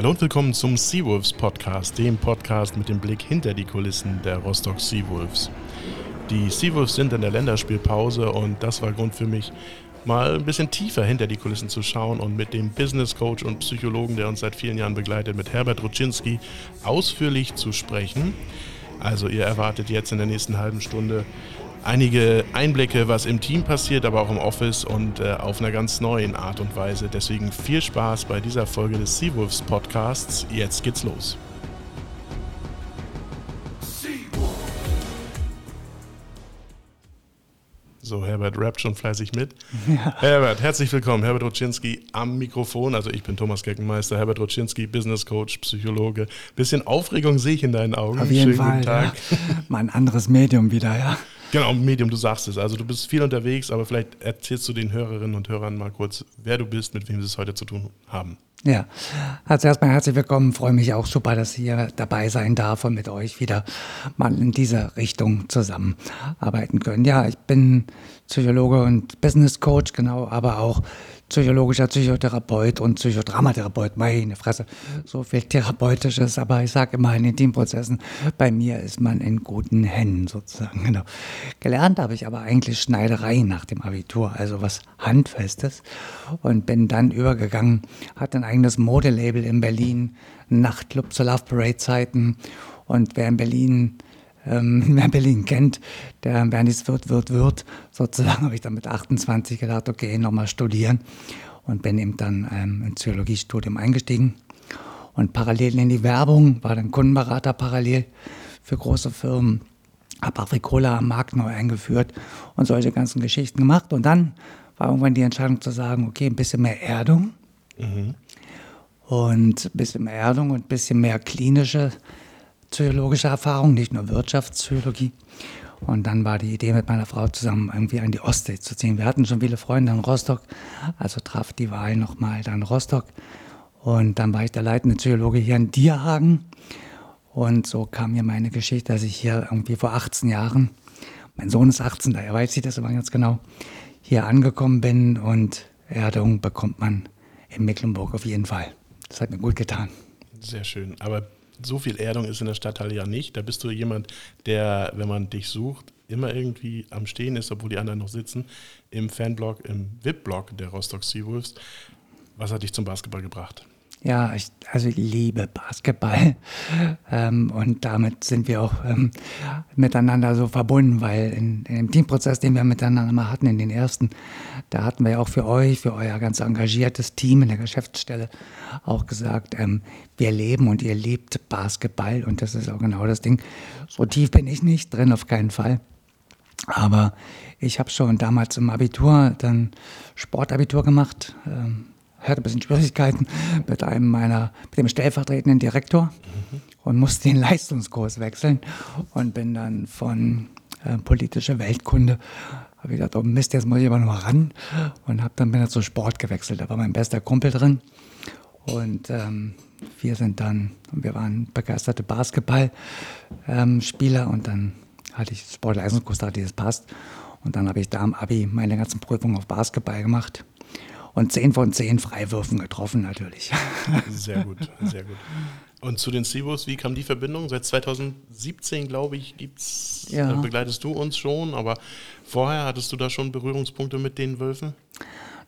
Hallo und willkommen zum Seawolves Podcast, dem Podcast mit dem Blick hinter die Kulissen der Rostock Seawolves. Die Seawolves sind in der Länderspielpause und das war Grund für mich, mal ein bisschen tiefer hinter die Kulissen zu schauen und mit dem Business Coach und Psychologen, der uns seit vielen Jahren begleitet, mit Herbert Ruczynski, ausführlich zu sprechen. Also ihr erwartet jetzt in der nächsten halben Stunde einige Einblicke, was im Team passiert, aber auch im Office und äh, auf einer ganz neuen Art und Weise. Deswegen viel Spaß bei dieser Folge des Seawolves Podcasts. Jetzt geht's los. So, Herbert rappt schon fleißig mit. Ja. Herbert, herzlich willkommen. Herbert Roczynski am Mikrofon. Also ich bin Thomas Geckenmeister, Herbert Roczynski, Business Coach, Psychologe. Bisschen Aufregung sehe ich in deinen Augen. Auf jeden Schönen Fall, guten Tag. Ja. Mal ein anderes Medium wieder, ja. Genau, Medium, du sagst es. Also du bist viel unterwegs, aber vielleicht erzählst du den Hörerinnen und Hörern mal kurz, wer du bist, mit wem sie es heute zu tun haben. Ja, also erstmal herzlich willkommen. Freue mich auch super, dass ich hier dabei sein darf und mit euch wieder mal in dieser Richtung zusammenarbeiten können. Ja, ich bin Psychologe und Business Coach, genau, aber auch psychologischer Psychotherapeut und Psychodramatherapeut. Meine Fresse, so viel Therapeutisches, aber ich sage immer in den Teamprozessen, bei mir ist man in guten Händen sozusagen. Genau. Gelernt habe ich aber eigentlich Schneiderei nach dem Abitur, also was Handfestes und bin dann übergegangen, hatte ein eigenes Modelabel in Berlin, Nachtclub zur Love Parade Zeiten und wer in Berlin ähm, wer Berlin kennt, der wer nichts wird, wird, wird. Sozusagen habe ich dann mit 28 gedacht, okay, nochmal studieren und bin eben dann ähm, ins Psychologiestudium eingestiegen. Und parallel in die Werbung, war dann Kundenberater parallel für große Firmen, habe Afrikola am Markt neu eingeführt und solche ganzen Geschichten gemacht. Und dann war irgendwann die Entscheidung zu sagen, okay, ein bisschen mehr Erdung. Mhm. Und ein bisschen mehr Erdung und ein bisschen mehr klinische psychologische Erfahrung, nicht nur Wirtschaftspsychologie. Und dann war die Idee mit meiner Frau zusammen irgendwie an die Ostsee zu ziehen. Wir hatten schon viele Freunde in Rostock, also traf die Wahl nochmal dann Rostock. Und dann war ich der leitende Psychologe hier in Dierhagen. Und so kam mir meine Geschichte, dass ich hier irgendwie vor 18 Jahren, mein Sohn ist 18, daher weiß ich das immer ganz genau, hier angekommen bin und Erdung bekommt man in Mecklenburg auf jeden Fall. Das hat mir gut getan. Sehr schön. Aber so viel Erdung ist in der Stadthalle ja nicht. Da bist du jemand, der, wenn man dich sucht, immer irgendwie am Stehen ist, obwohl die anderen noch sitzen, im Fanblog, im VIP-Blog der Rostock Seawolves. Was hat dich zum Basketball gebracht? Ja, ich, also ich liebe Basketball ähm, und damit sind wir auch ähm, miteinander so verbunden, weil in, in, dem Teamprozess, den wir miteinander mal hatten, in den ersten, da hatten wir ja auch für euch, für euer ganz engagiertes Team in der Geschäftsstelle auch gesagt, ähm, wir leben und ihr lebt Basketball und das ist auch genau das Ding. So tief bin ich nicht drin, auf keinen Fall. Aber ich habe schon damals im Abitur dann Sportabitur gemacht. Ähm, hatte ein bisschen Schwierigkeiten mit einem meiner, mit dem stellvertretenden Direktor mhm. und musste den Leistungskurs wechseln und bin dann von äh, politischer Weltkunde habe ich gedacht, oh Mist, jetzt muss ich aber noch ran und habe dann bin zu Sport gewechselt. Da war mein bester Kumpel drin und ähm, wir sind dann, wir waren begeisterte Basketballspieler ähm, und dann hatte ich Sportleistungskurs, da ich das passt und dann habe ich da am Abi meine ganzen Prüfungen auf Basketball gemacht und 10 von 10 Freiwürfen getroffen natürlich. Sehr gut, sehr gut. Und zu den Cibos, wie kam die Verbindung? Seit 2017, glaube ich, gibt's, ja. äh, begleitest du uns schon, aber vorher hattest du da schon Berührungspunkte mit den Wölfen?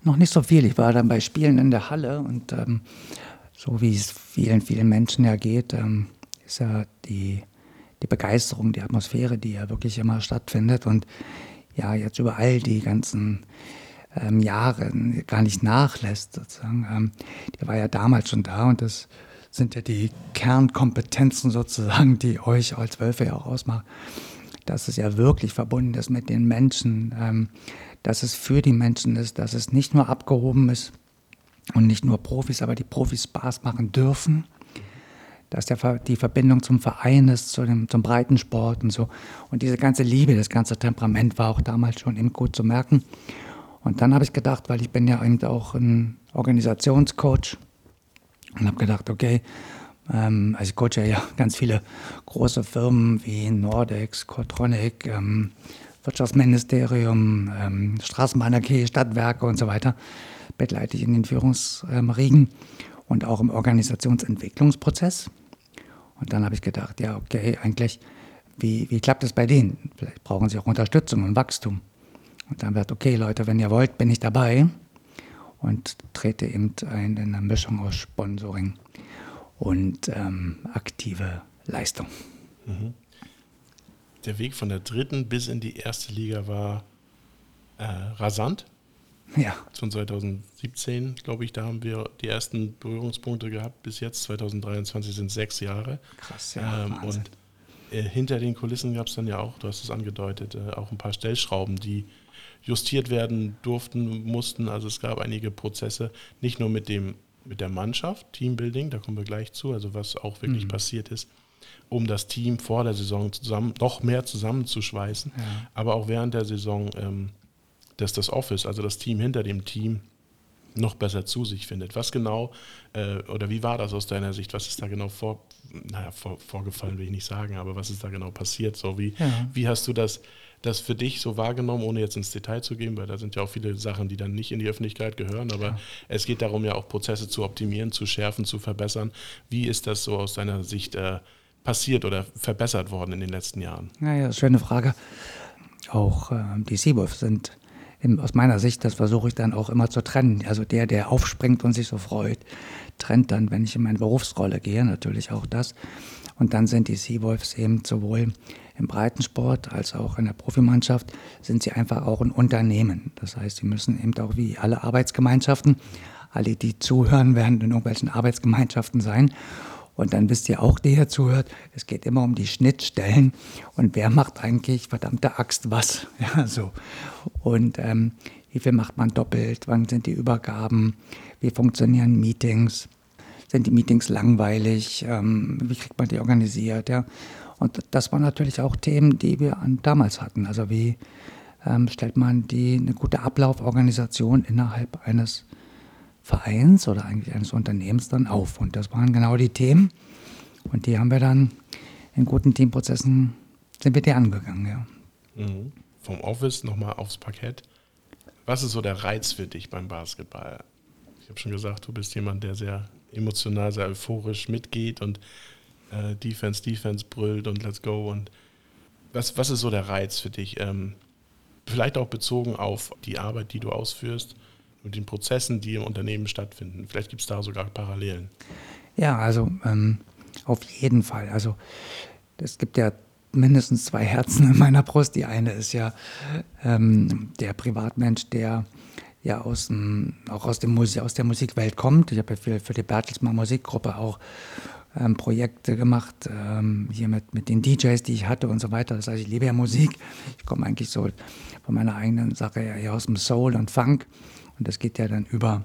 Noch nicht so viel. Ich war dann bei Spielen in der Halle und ähm, so wie es vielen, vielen Menschen ja geht, ähm, ist ja die, die Begeisterung, die Atmosphäre, die ja wirklich immer stattfindet und ja, jetzt überall die ganzen ähm, Jahren gar nicht nachlässt. Sozusagen. Ähm, die war ja damals schon da und das sind ja die Kernkompetenzen sozusagen, die euch als Wölfe ja auch ausmachen. Dass es ja wirklich verbunden ist mit den Menschen, ähm, dass es für die Menschen ist, dass es nicht nur abgehoben ist und nicht nur Profis, aber die Profis Spaß machen dürfen dass der, die Verbindung zum Verein ist, zu dem, zum Breitensport und so. Und diese ganze Liebe, das ganze Temperament war auch damals schon eben gut zu merken. Und dann habe ich gedacht, weil ich bin ja eben auch ein Organisationscoach und habe gedacht, okay, ähm, also ich coache ja ganz viele große Firmen wie Nordex, Cotronic, ähm, Wirtschaftsministerium, ähm, Straßenbahn AG, Stadtwerke und so weiter, begleite ich in den Führungsriegen. und auch im Organisationsentwicklungsprozess. Und dann habe ich gedacht, ja, okay, eigentlich, wie, wie klappt es bei denen? Vielleicht brauchen sie auch Unterstützung und Wachstum. Und dann wird, okay, Leute, wenn ihr wollt, bin ich dabei und trete eben ein in einer Mischung aus Sponsoring und ähm, aktive Leistung. Mhm. Der Weg von der dritten bis in die erste Liga war äh, rasant. Ja. Von 2017, glaube ich, da haben wir die ersten Berührungspunkte gehabt. Bis jetzt, 2023, sind sechs Jahre. Krass, ja. Ähm, und äh, hinter den Kulissen gab es dann ja auch, du hast es angedeutet, äh, auch ein paar Stellschrauben, die justiert werden durften, mussten. Also es gab einige Prozesse, nicht nur mit dem mit der Mannschaft, Teambuilding, da kommen wir gleich zu, also was auch wirklich mhm. passiert ist, um das Team vor der Saison zusammen, noch mehr zusammenzuschweißen, ja. aber auch während der Saison, ähm, dass das Office, also das Team hinter dem Team, noch besser zu sich findet. Was genau, äh, oder wie war das aus deiner Sicht? Was ist da genau vor, naja, vor, vorgefallen, will ich nicht sagen, aber was ist da genau passiert? So, wie, ja. wie hast du das das für dich so wahrgenommen, ohne jetzt ins Detail zu gehen, weil da sind ja auch viele Sachen, die dann nicht in die Öffentlichkeit gehören, aber ja. es geht darum ja auch Prozesse zu optimieren, zu schärfen, zu verbessern. Wie ist das so aus deiner Sicht äh, passiert oder verbessert worden in den letzten Jahren? Naja, schöne Frage. Auch äh, die Seawolves sind in, aus meiner Sicht, das versuche ich dann auch immer zu trennen. Also der, der aufspringt und sich so freut, trennt dann, wenn ich in meine Berufsrolle gehe, natürlich auch das. Und dann sind die Seawolves eben sowohl im Breitensport als auch in der Profimannschaft sind sie einfach auch ein Unternehmen. Das heißt, sie müssen eben auch wie alle Arbeitsgemeinschaften, alle, die zuhören, werden in irgendwelchen Arbeitsgemeinschaften sein. Und dann wisst ihr auch, die hier zuhört, es geht immer um die Schnittstellen und wer macht eigentlich verdammte Axt was. Ja, so. Und ähm, wie viel macht man doppelt? Wann sind die Übergaben? Wie funktionieren Meetings? Sind die Meetings langweilig? Ähm, wie kriegt man die organisiert? Ja? Und das waren natürlich auch Themen, die wir damals hatten. Also wie ähm, stellt man die eine gute Ablauforganisation innerhalb eines Vereins oder eigentlich eines Unternehmens dann auf? Und das waren genau die Themen. Und die haben wir dann in guten Teamprozessen sind wir die angegangen, ja. Mhm. Vom Office nochmal aufs Parkett. Was ist so der Reiz für dich beim Basketball? Ich habe schon gesagt, du bist jemand, der sehr emotional, sehr euphorisch mitgeht und äh, Defense, Defense brüllt und let's go. Und was, was ist so der Reiz für dich? Ähm, vielleicht auch bezogen auf die Arbeit, die du ausführst und den Prozessen, die im Unternehmen stattfinden. Vielleicht gibt es da sogar Parallelen. Ja, also ähm, auf jeden Fall. Also es gibt ja mindestens zwei Herzen in meiner Brust. Die eine ist ja ähm, der Privatmensch, der ja aus dem, auch aus, dem aus der Musikwelt kommt. Ich habe ja für, für die Bertelsmann Musikgruppe auch ähm, Projekte gemacht, ähm, hier mit, mit den DJs, die ich hatte und so weiter. Das heißt, ich liebe ja Musik. Ich komme eigentlich so von meiner eigenen Sache her aus dem Soul und Funk. Und das geht ja dann über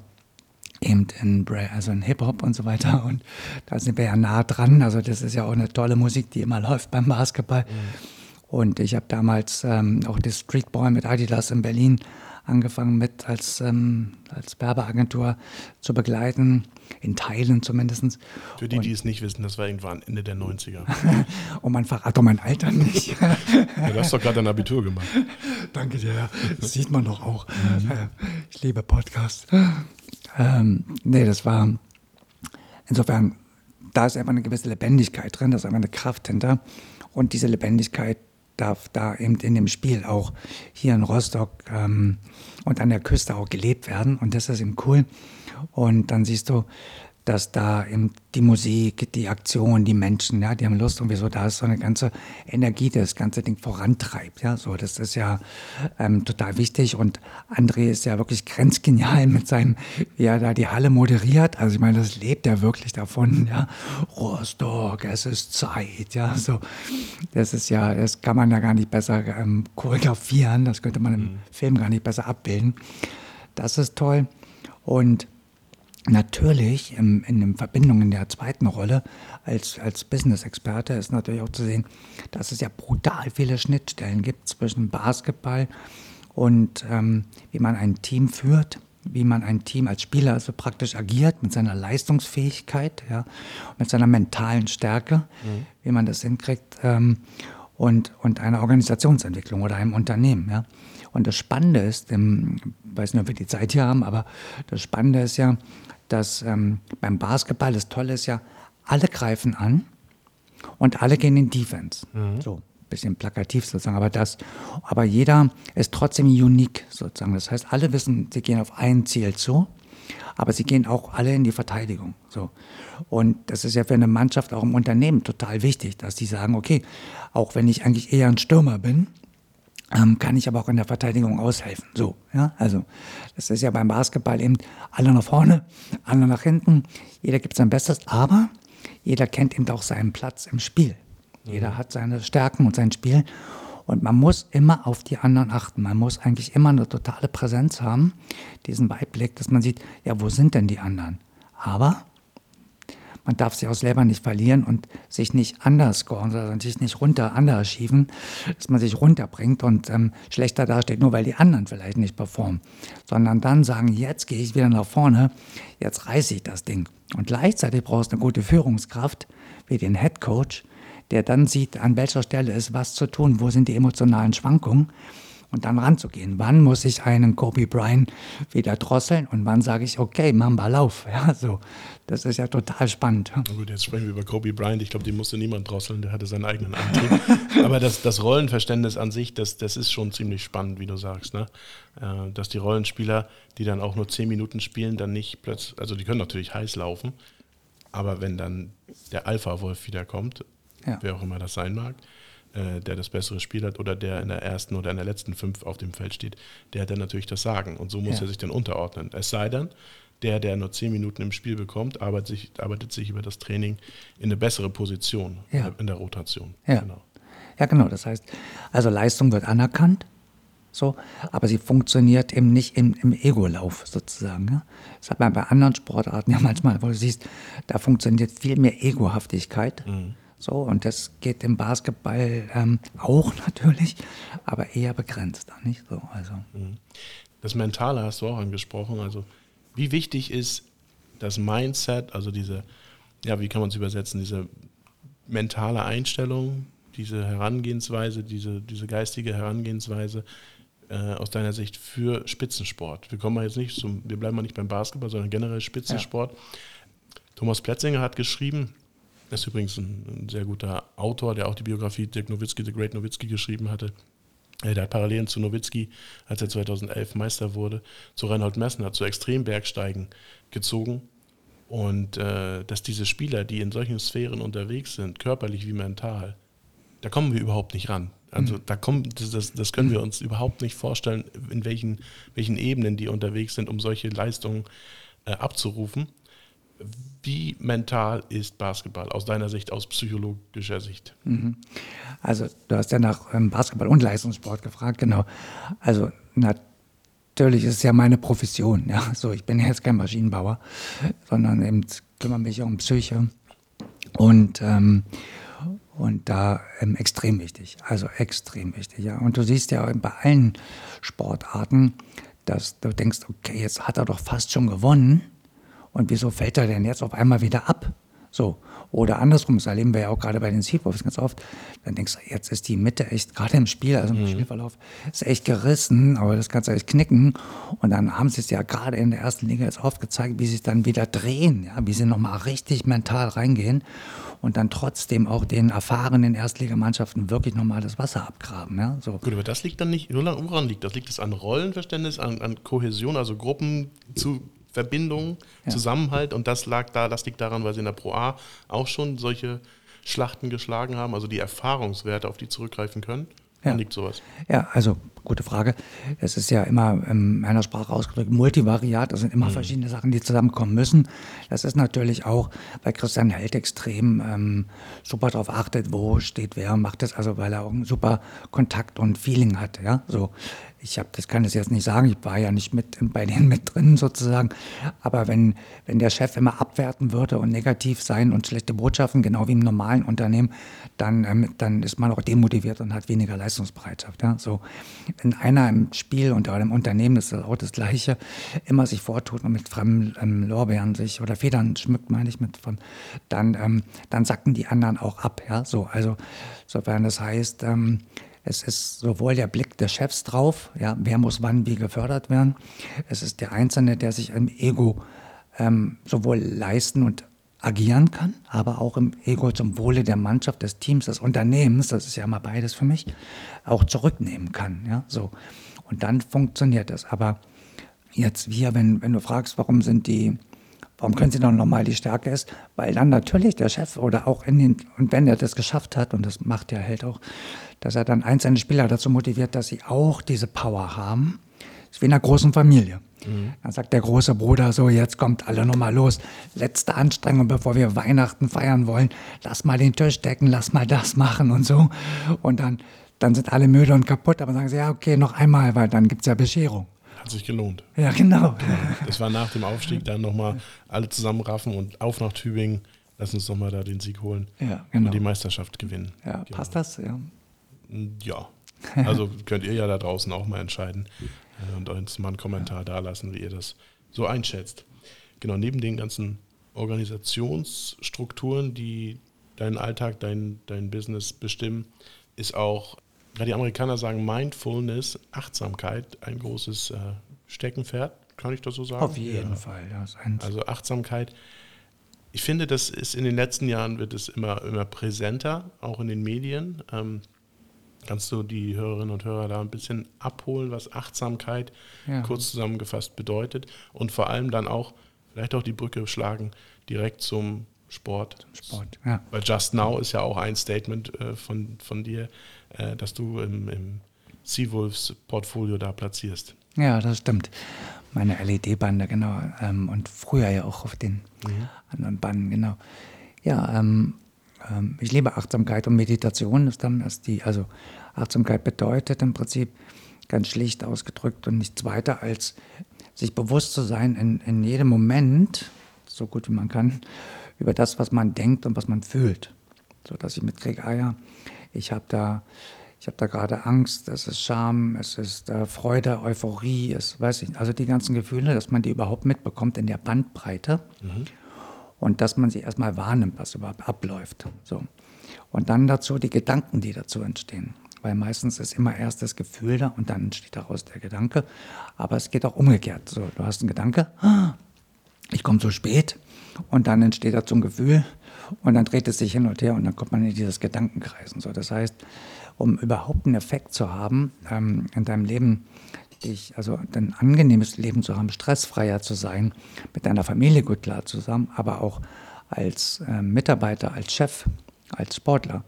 eben in, also in Hip-Hop und so weiter. Und da sind wir ja nah dran. Also das ist ja auch eine tolle Musik, die immer läuft beim Basketball. Mhm. Und ich habe damals ähm, auch die Street Boy mit Adidas in Berlin angefangen mit als, ähm, als Werbeagentur zu begleiten, in Teilen zumindest. Für die, und, die es nicht wissen, das war irgendwann Ende der 90er. und man verrat doch mein Alter nicht. ja, du hast doch gerade ein Abitur gemacht. Danke dir, das sieht man doch auch. Mhm. Ich liebe Podcasts. Ähm, nee, das war insofern, da ist einfach eine gewisse Lebendigkeit drin, da ist einfach eine Kraft hinter. Und diese Lebendigkeit darf da eben in dem Spiel auch hier in Rostock ähm, und an der Küste auch gelebt werden. Und das ist eben cool. Und dann siehst du, dass da eben die Musik, die Aktion, die Menschen, ja, die haben Lust und wieso da ist so eine ganze Energie, die das ganze Ding vorantreibt, ja, so, das ist ja ähm, total wichtig und André ist ja wirklich grenzgenial mit seinem, wie er da die Halle moderiert, also ich meine, das lebt er wirklich davon, ja, Rostock, es ist Zeit, ja, so, das ist ja, das kann man ja gar nicht besser ähm, choreografieren, das könnte man im mhm. Film gar nicht besser abbilden, das ist toll und Natürlich in, in der Verbindung in der zweiten Rolle als, als Business-Experte ist natürlich auch zu sehen, dass es ja brutal viele Schnittstellen gibt zwischen Basketball und ähm, wie man ein Team führt, wie man ein Team als Spieler also praktisch agiert mit seiner Leistungsfähigkeit, ja, mit seiner mentalen Stärke, mhm. wie man das hinkriegt ähm, und, und einer Organisationsentwicklung oder einem Unternehmen. Ja. Und das Spannende ist, ähm, ich weiß nicht, ob wir die Zeit hier haben, aber das Spannende ist ja, dass ähm, beim Basketball das Tolle ist ja, alle greifen an und alle gehen in Defense. Mhm. So bisschen plakativ sozusagen, aber das, aber jeder ist trotzdem unique sozusagen. Das heißt, alle wissen, sie gehen auf ein Ziel zu, aber sie gehen auch alle in die Verteidigung. So. Und das ist ja für eine Mannschaft auch im Unternehmen total wichtig, dass die sagen, okay, auch wenn ich eigentlich eher ein Stürmer bin, ähm, kann ich aber auch in der Verteidigung aushelfen. So, ja, also das ist ja beim Basketball eben alle nach vorne, alle nach hinten. Jeder gibt sein Bestes, aber jeder kennt eben auch seinen Platz im Spiel. Jeder mhm. hat seine Stärken und sein Spiel. Und man muss immer auf die anderen achten. Man muss eigentlich immer eine totale Präsenz haben, diesen Weitblick, dass man sieht, ja, wo sind denn die anderen? Aber man darf sich auch selber nicht verlieren und sich nicht anders scoren, sondern sich nicht runter anders schieben, dass man sich runterbringt und ähm, schlechter dasteht, nur weil die anderen vielleicht nicht performen. Sondern dann sagen, jetzt gehe ich wieder nach vorne, jetzt reiße ich das Ding. Und gleichzeitig brauchst du eine gute Führungskraft, wie den Head Coach, der dann sieht, an welcher Stelle ist was zu tun, wo sind die emotionalen Schwankungen und dann ranzugehen. Wann muss ich einen Kobe Bryant wieder drosseln und wann sage ich, okay, Mamba, lauf. Ja, so. Das ist ja total spannend. Na gut, jetzt sprechen wir über Kobe Bryant. Ich glaube, die musste niemand drosseln, der hatte seinen eigenen Antrieb. Aber das, das Rollenverständnis an sich, das, das ist schon ziemlich spannend, wie du sagst. Ne? Äh, dass die Rollenspieler, die dann auch nur zehn Minuten spielen, dann nicht plötzlich, also die können natürlich heiß laufen, aber wenn dann der Alpha-Wolf wiederkommt, ja. wer auch immer das sein mag, äh, der das bessere Spiel hat oder der in der ersten oder in der letzten fünf auf dem Feld steht, der hat dann natürlich das Sagen. Und so muss ja. er sich dann unterordnen. Es sei denn, der, der nur zehn Minuten im Spiel bekommt, arbeitet sich, arbeitet sich über das Training in eine bessere Position ja. in der Rotation. Ja. Genau. ja, genau. Das heißt, also Leistung wird anerkannt. So, aber sie funktioniert eben nicht im, im Ego-Lauf sozusagen. Ja? Das hat man bei anderen Sportarten ja manchmal, wo du siehst, da funktioniert viel mehr Egohaftigkeit. Mhm so, und das geht im Basketball ähm, auch natürlich, aber eher begrenzt, nicht so. Also. Mhm. Das Mentale hast du auch angesprochen. Also, wie wichtig ist das Mindset, also diese, ja, wie kann man es übersetzen, diese mentale Einstellung, diese Herangehensweise, diese, diese geistige Herangehensweise äh, aus deiner Sicht für Spitzensport? Wir kommen mal jetzt nicht zum, wir bleiben mal nicht beim Basketball, sondern generell Spitzensport. Ja. Thomas Pletzinger hat geschrieben, ist übrigens ein, ein, sehr guter Autor, der auch die Biografie Dirk Nowitzki, The Great Nowitzki geschrieben hatte. Äh, der hat Parallelen zu Nowitzki, als er 2011 Meister wurde, zu Reinhold Messner, zu Extrembergsteigen gezogen. Und äh, dass diese Spieler, die in solchen Sphären unterwegs sind, körperlich wie mental, da kommen wir überhaupt nicht ran. Also mhm. da kommt, das, das können wir uns überhaupt nicht vorstellen, in welchen, welchen Ebenen die unterwegs sind, um solche Leistungen äh, abzurufen. Wie mental ist Basketball aus deiner Sicht, aus psychologischer Sicht? Mhm. Also du hast ja nach ähm, Basketball und Leistungssport gefragt, genau. Also natürlich ist es ja meine Profession. Ja? So, ich bin jetzt kein Maschinenbauer, sondern eben kümmere mich um Psyche und ähm, und da ähm, extrem wichtig, also extrem wichtig. Ja. Und du siehst ja bei allen Sportarten, dass du denkst, okay, jetzt hat er doch fast schon gewonnen. Und wieso fällt er denn jetzt auf einmal wieder ab? So. Oder andersrum, das erleben wir ja auch gerade bei den Seawolves ganz oft. Dann denkst du, jetzt ist die Mitte echt, gerade im Spiel, also im mhm. Spielverlauf, ist echt gerissen, aber das kannst du echt knicken. Und dann haben sie es ja gerade in der ersten Liga jetzt oft gezeigt, wie sie es dann wieder drehen, ja, wie sie nochmal richtig mental reingehen und dann trotzdem auch den erfahrenen Erstligamannschaften wirklich nochmal das Wasser abgraben. Ja, so. Gut, aber das liegt dann nicht, woran liegt das? Liegt es an Rollenverständnis, an, an Kohäsion, also Gruppen zu Verbindung, ja. Zusammenhalt und das lag da, das liegt daran, weil sie in der Pro A auch schon solche Schlachten geschlagen haben, also die Erfahrungswerte, auf die zurückgreifen können. Ja. liegt sowas? Ja, also gute Frage. Es ist ja immer in meiner Sprache ausgedrückt multivariat. Das sind immer mhm. verschiedene Sachen, die zusammenkommen müssen. Das ist natürlich auch bei Christian Held extrem ähm, super darauf achtet, wo steht wer, macht das also, weil er auch einen super Kontakt und Feeling hat. Ja, so ich habe, das kann ich jetzt nicht sagen, ich war ja nicht mit bei denen mit drin sozusagen, aber wenn, wenn der Chef immer abwerten würde und negativ sein und schlechte Botschaften, genau wie im normalen Unternehmen, dann, ähm, dann ist man auch demotiviert und hat weniger Leistungsbereitschaft. Ja? So, wenn einer im Spiel und im Unternehmen, das ist auch das Gleiche, immer sich vortut und mit fremden ähm, Lorbeeren sich oder Federn schmückt, meine ich, mit von, dann, ähm, dann sacken die anderen auch ab. Ja? So, also, sofern das heißt, ähm, Es ist sowohl der Blick des Chefs drauf, ja, wer muss wann wie gefördert werden. Es ist der Einzelne, der sich im Ego ähm, sowohl leisten und agieren kann, aber auch im Ego zum Wohle der Mannschaft, des Teams, des Unternehmens, das ist ja immer beides für mich, auch zurücknehmen kann. Ja, so. Und dann funktioniert das. Aber jetzt wir, wenn, wenn du fragst, warum sind die, warum können sie dann nochmal die Stärke ist, weil dann natürlich der Chef oder auch in den, und wenn er das geschafft hat, und das macht der Held auch, dass er dann einzelne Spieler dazu motiviert, dass sie auch diese Power haben, ist wie in einer großen Familie. Mhm. Dann sagt der große Bruder so, jetzt kommt alle nochmal los. Letzte Anstrengung, bevor wir Weihnachten feiern wollen. Lass mal den Tisch decken, lass mal das machen und so. Und dann, dann sind alle müde und kaputt, aber sagen sie, ja, okay, noch einmal, weil dann gibt es ja Bescherung. Hat sich gelohnt. Ja, genau. Das war nach dem Aufstieg dann nochmal alle zusammenraffen und auf nach Tübingen. Lass uns nochmal da den Sieg holen ja, genau. und die Meisterschaft gewinnen. Ja, genau. passt das? Ja. Ja. Also könnt ihr ja da draußen auch mal entscheiden äh, und uns mal einen Kommentar da lassen, wie ihr das so einschätzt. Genau, neben den ganzen Organisationsstrukturen, die deinen Alltag, dein, dein Business bestimmen, ist auch, ja, die Amerikaner sagen Mindfulness, Achtsamkeit, ein großes äh, Steckenpferd, kann ich das so sagen? Auf jeden ja. Fall, ja. Also Achtsamkeit. Ich finde, das ist in den letzten Jahren wird es immer, immer präsenter, auch in den Medien. Ähm, Kannst du die Hörerinnen und Hörer da ein bisschen abholen, was Achtsamkeit ja. kurz zusammengefasst bedeutet und vor allem dann auch vielleicht auch die Brücke schlagen direkt zum Sport. Zum Sport, ja. Weil Just Now ist ja auch ein Statement äh, von, von dir, äh, dass du im, im Seawolves Portfolio da platzierst. Ja, das stimmt. Meine LED-Bande, genau. Ähm, und früher ja auch auf den mhm. anderen Banden, genau. Ja, ähm, ähm, ich liebe Achtsamkeit und Meditation ist dann ist die, also Achtsamkeit bedeutet im Prinzip ganz schlicht ausgedrückt und nichts weiter als sich bewusst zu sein in, in jedem Moment, so gut wie man kann, über das, was man denkt und was man fühlt. So dass ich mitkriege, ah ja, ich habe da, habe da gerade Angst, es ist Scham, es ist äh, Freude, Euphorie, es weiß ich, also die ganzen Gefühle, dass man die überhaupt mitbekommt in der Bandbreite. Mhm und dass man sie erstmal wahrnimmt, was überhaupt abläuft. So. Und dann dazu die Gedanken, die dazu entstehen. Weil meistens ist immer erst das Gefühl da und dann entsteht daraus der Gedanke. Aber es geht auch umgekehrt. So, du hast einen Gedanke, ah, ich komme zu spät und dann entsteht dazu ein Gefühl und dann dreht es sich hin und her und dann kommt man in dieses Gedankenkreisen. So, das heißt, um überhaupt einen Effekt zu haben ähm, in deinem Leben, dich, also ein angenehmes Leben zu haben, stressfreier zu sein, mit deiner Familie gut klar zusammen, aber auch als äh, Mitarbeiter, als Chef, als Sportler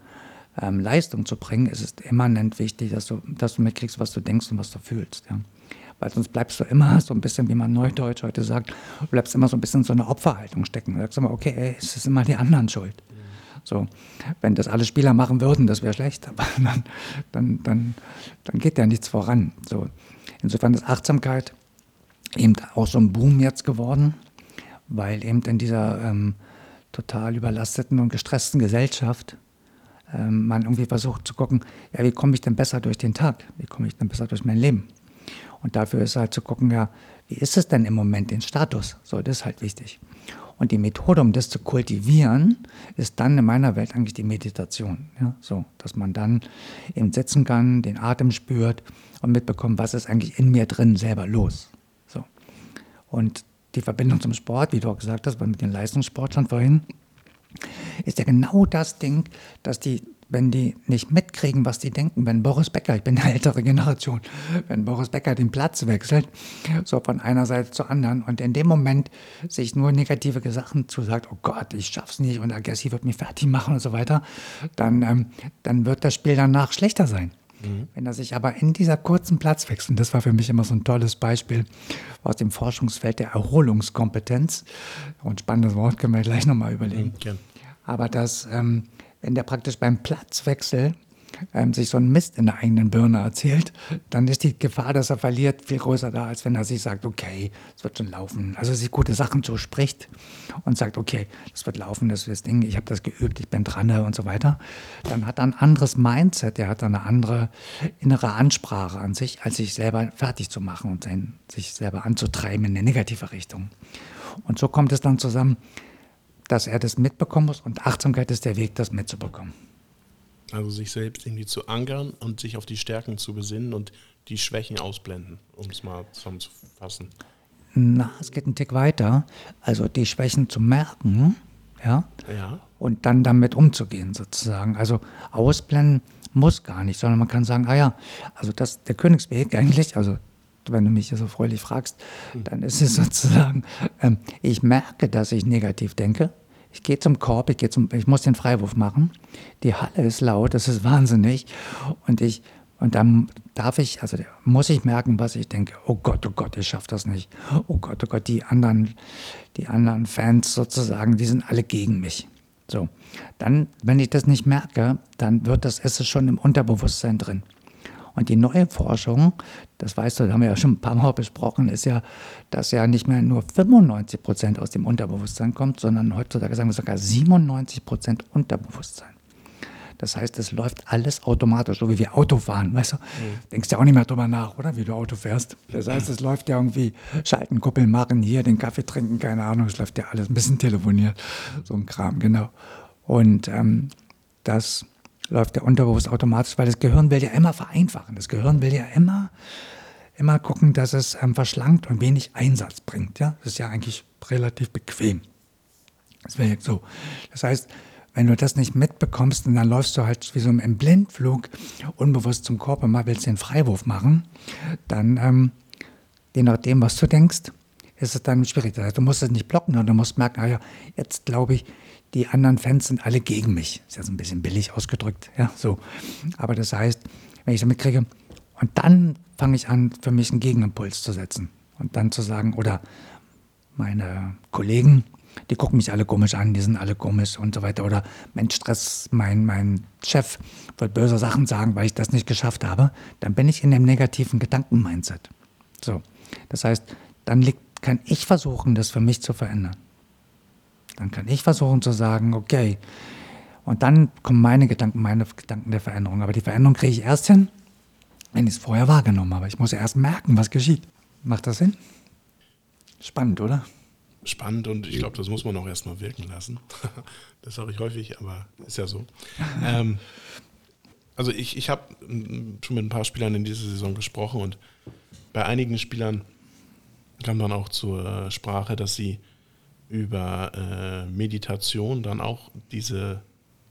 ähm, Leistung zu bringen, ist es immanent wichtig, dass du, dass du mitkriegst, was du denkst und was du fühlst. Ja. Weil sonst bleibst du immer so ein bisschen, wie man Neudeutsch heute sagt, du bleibst immer so ein bisschen in so einer Opferhaltung stecken. Du sagst immer, okay, ey, es ist immer die anderen schuld. So, wenn das alle Spieler machen würden, das wäre schlecht, aber dann, dann, dann, dann geht ja nichts voran. So, Insofern ist Achtsamkeit eben auch so ein Boom jetzt geworden, weil eben in dieser ähm, total überlasteten und gestressten Gesellschaft ähm, man irgendwie versucht zu gucken, ja, wie komme ich denn besser durch den Tag? Wie komme ich denn besser durch mein Leben? Und dafür ist halt zu gucken, ja, wie ist es denn im Moment, den Status? So, das ist halt wichtig. Und die Methode, um das zu kultivieren, ist dann in meiner Welt eigentlich die Meditation. Ja? So, dass man dann eben sitzen kann, den Atem spürt und mitbekommt, was ist eigentlich in mir drin selber los. So. Und die Verbindung zum Sport, wie du auch gesagt hast, mit den Leistungssportlern vorhin, ist ja genau das Ding, dass die wenn die nicht mitkriegen, was die denken, wenn Boris Becker, ich bin eine ältere Generation, wenn Boris Becker den Platz wechselt, so von einer Seite zur anderen und in dem Moment sich nur negative Sachen zusagt, oh Gott, ich schaff's nicht und aggressiv wird mich fertig machen und so weiter, dann, ähm, dann wird das Spiel danach schlechter sein. Mhm. Wenn er sich aber in dieser kurzen Platzwechsel, das war für mich immer so ein tolles Beispiel aus dem Forschungsfeld der Erholungskompetenz, und spannendes Wort können wir gleich nochmal überlegen. Mhm, aber das, ähm, wenn der praktisch beim Platzwechsel ähm, sich so ein Mist in der eigenen Birne erzählt, dann ist die Gefahr, dass er verliert, viel größer da, als wenn er sich sagt, okay, es wird schon laufen. Also sich gute Sachen zuspricht und sagt, okay, das wird laufen, das ist das Ding, ich habe das geübt, ich bin dran und so weiter. Dann hat er ein anderes Mindset, der hat eine andere innere Ansprache an sich, als sich selber fertig zu machen und sein, sich selber anzutreiben in eine negative Richtung. Und so kommt es dann zusammen, dass er das mitbekommen muss und Achtsamkeit ist der Weg, das mitzubekommen. Also sich selbst irgendwie zu ankern und sich auf die Stärken zu besinnen und die Schwächen ausblenden, um es mal zusammenzufassen. Na, es geht einen Tick weiter. Also die Schwächen zu merken, ja, Ja. und dann damit umzugehen sozusagen. Also ausblenden muss gar nicht, sondern man kann sagen, ah ja, also das der Königsweg eigentlich, also wenn du mich so fröhlich fragst, dann ist es sozusagen, ähm, ich merke, dass ich negativ denke. Ich gehe zum Korb, ich, gehe zum, ich muss den Freiwurf machen. Die Halle ist laut, das ist wahnsinnig. Und ich, und dann darf ich, also muss ich merken, was ich denke. Oh Gott, oh Gott, ich schaffe das nicht. Oh Gott, oh Gott, die anderen, die anderen Fans sozusagen, die sind alle gegen mich. So, dann, wenn ich das nicht merke, dann wird das, ist es schon im Unterbewusstsein drin. Und die neue Forschung, das weißt du, da haben wir ja schon ein paar Mal besprochen, ist ja, dass ja nicht mehr nur 95 Prozent aus dem Unterbewusstsein kommt, sondern heutzutage sagen wir sogar 97 Prozent Unterbewusstsein. Das heißt, es läuft alles automatisch, so wie wir Auto fahren, weißt du? Denkst ja auch nicht mehr drüber nach, oder? Wie du Auto fährst. Das heißt, es läuft ja irgendwie, schalten, kuppeln, machen, hier den Kaffee trinken, keine Ahnung, es läuft ja alles, ein bisschen telefoniert, so ein Kram, genau. Und ähm, das läuft ja unterbewusst automatisch, weil das Gehirn will ja immer vereinfachen. Das Gehirn will ja immer, immer gucken, dass es ähm, verschlankt und wenig Einsatz bringt. Ja? Das ist ja eigentlich relativ bequem. Das wäre jetzt so. Das heißt, wenn du das nicht mitbekommst und dann läufst du halt wie so im Blindflug unbewusst zum Korb und mal willst den Freiwurf machen, dann, ähm, je nachdem, was du denkst, ist es dann schwierig. Das heißt, du musst es nicht blocken, sondern du musst merken, ah ja, jetzt glaube ich, die anderen Fans sind alle gegen mich. Ist ja so ein bisschen billig ausgedrückt, ja, so. Aber das heißt, wenn ich damit kriege, und dann fange ich an, für mich einen Gegenimpuls zu setzen. Und dann zu sagen, oder meine Kollegen, die gucken mich alle komisch an, die sind alle komisch und so weiter. Oder mein Stress, mein, mein Chef wird böse Sachen sagen, weil ich das nicht geschafft habe. Dann bin ich in dem negativen Gedankenmindset. So. Das heißt, dann liegt, kann ich versuchen, das für mich zu verändern. Dann kann ich versuchen zu sagen, okay, und dann kommen meine Gedanken, meine Gedanken der Veränderung. Aber die Veränderung kriege ich erst hin, wenn ich es vorher wahrgenommen habe. Ich muss ja erst merken, was geschieht. Macht das Sinn? Spannend, oder? Spannend und ich glaube, das muss man auch erstmal wirken lassen. das sage ich häufig, aber ist ja so. ähm, also ich, ich habe schon mit ein paar Spielern in dieser Saison gesprochen und bei einigen Spielern kam dann auch zur äh, Sprache, dass sie über äh, Meditation dann auch diese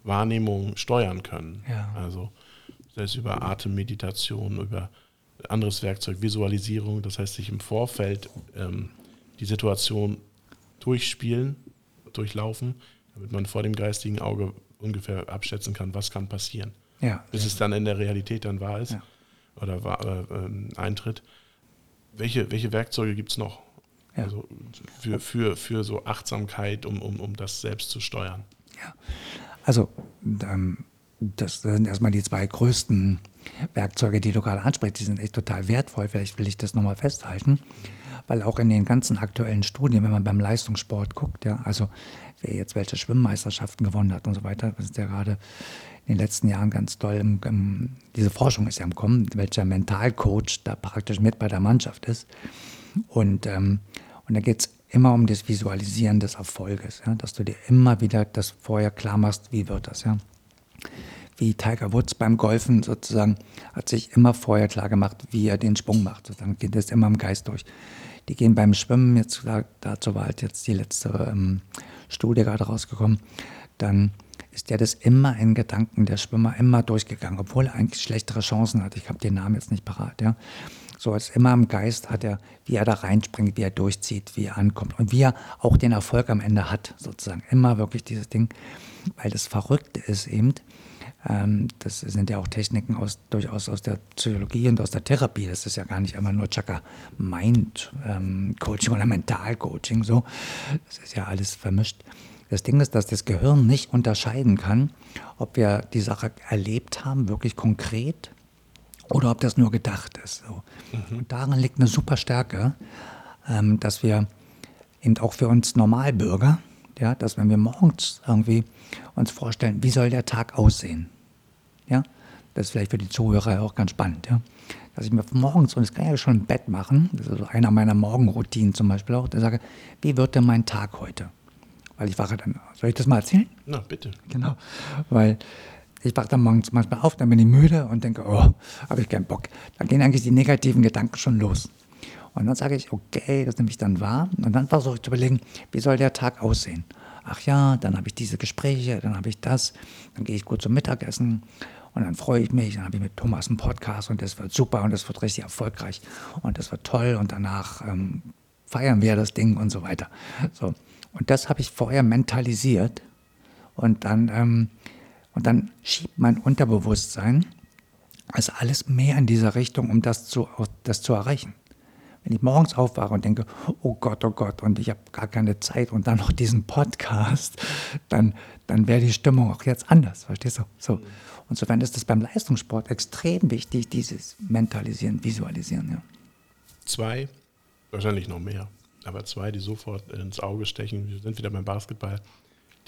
Wahrnehmung steuern können. Ja. Also das heißt über Atemmeditation, über anderes Werkzeug, Visualisierung, das heißt sich im Vorfeld ähm, die Situation durchspielen, durchlaufen, damit man vor dem geistigen Auge ungefähr abschätzen kann, was kann passieren. Ja. Bis es dann in der Realität dann wahr ist Ja. oder wahr, äh, ähm, eintritt. Welche, welche Werkzeuge gibt es noch? Also für, für, für so Achtsamkeit, um, um, um das selbst zu steuern. Ja. Also, ähm, das sind erstmal die zwei größten Werkzeuge, die du gerade ansprichst. Die sind echt total wertvoll. Vielleicht will ich das nochmal festhalten. Weil auch in den ganzen aktuellen Studien, wenn man beim Leistungssport guckt, ja, also wer jetzt welche Schwimmmeisterschaften gewonnen hat und so weiter, das ist ja gerade in den letzten Jahren ganz toll. Im, im, diese Forschung ist ja im Kommen, welcher Mentalcoach da praktisch mit bei der Mannschaft ist. Und, ähm, und da geht es immer um das Visualisieren des Erfolges, ja? dass du dir immer wieder das vorher klar machst, wie wird das, ja. Wie Tiger Woods beim Golfen sozusagen hat sich immer vorher klar gemacht, wie er den Sprung macht. Sozusagen geht das immer im Geist durch. Die gehen beim Schwimmen, jetzt da- dazu war halt jetzt die letzte ähm, Studie gerade rausgekommen, dann ist der das immer in Gedanken, der Schwimmer, immer durchgegangen, obwohl er eigentlich schlechtere Chancen hat. Ich habe den Namen jetzt nicht parat, ja. So als immer im Geist hat er, wie er da reinspringt, wie er durchzieht, wie er ankommt und wie er auch den Erfolg am Ende hat, sozusagen. Immer wirklich dieses Ding, weil das Verrückte ist eben, ähm, das sind ja auch Techniken aus, durchaus aus der Psychologie und aus der Therapie. Das ist ja gar nicht immer nur Chaka Mind ähm, Coaching oder Mental Coaching so. Das ist ja alles vermischt. Das Ding ist, dass das Gehirn nicht unterscheiden kann, ob wir die Sache erlebt haben, wirklich konkret, oder ob das nur gedacht ist. So. Und darin liegt eine super Stärke, ähm, dass wir eben auch für uns Normalbürger, ja, dass wenn wir morgens irgendwie uns vorstellen, wie soll der Tag aussehen, ja, das ist vielleicht für die Zuhörer auch ganz spannend, ja, dass ich mir morgens, und das kann ich ja schon im Bett machen, das ist so einer meiner Morgenroutinen zum Beispiel auch, da sage, wie wird denn mein Tag heute? Weil ich wache dann, soll ich das mal erzählen? Na, bitte. Genau, weil ich wache dann morgens manchmal auf, dann bin ich müde und denke, oh, habe ich keinen Bock. Dann gehen eigentlich die negativen Gedanken schon los. Und dann sage ich, okay, das nehme ich dann wahr. Und dann versuche ich zu überlegen, wie soll der Tag aussehen? Ach ja, dann habe ich diese Gespräche, dann habe ich das, dann gehe ich gut zum Mittagessen und dann freue ich mich, dann habe ich mit Thomas einen Podcast und das wird super und das wird richtig erfolgreich und das wird toll und danach ähm, feiern wir das Ding und so weiter. So. Und das habe ich vorher mentalisiert und dann, ähm, und dann schiebt mein Unterbewusstsein also alles mehr in dieser Richtung, um das zu, das zu erreichen. Wenn ich morgens aufwache und denke, oh Gott, oh Gott, und ich habe gar keine Zeit und dann noch diesen Podcast, dann, dann wäre die Stimmung auch jetzt anders, verstehst du? So. Insofern ist es beim Leistungssport extrem wichtig, dieses Mentalisieren, Visualisieren. Ja. Zwei, wahrscheinlich noch mehr, aber zwei, die sofort ins Auge stechen. Wir sind wieder beim Basketball,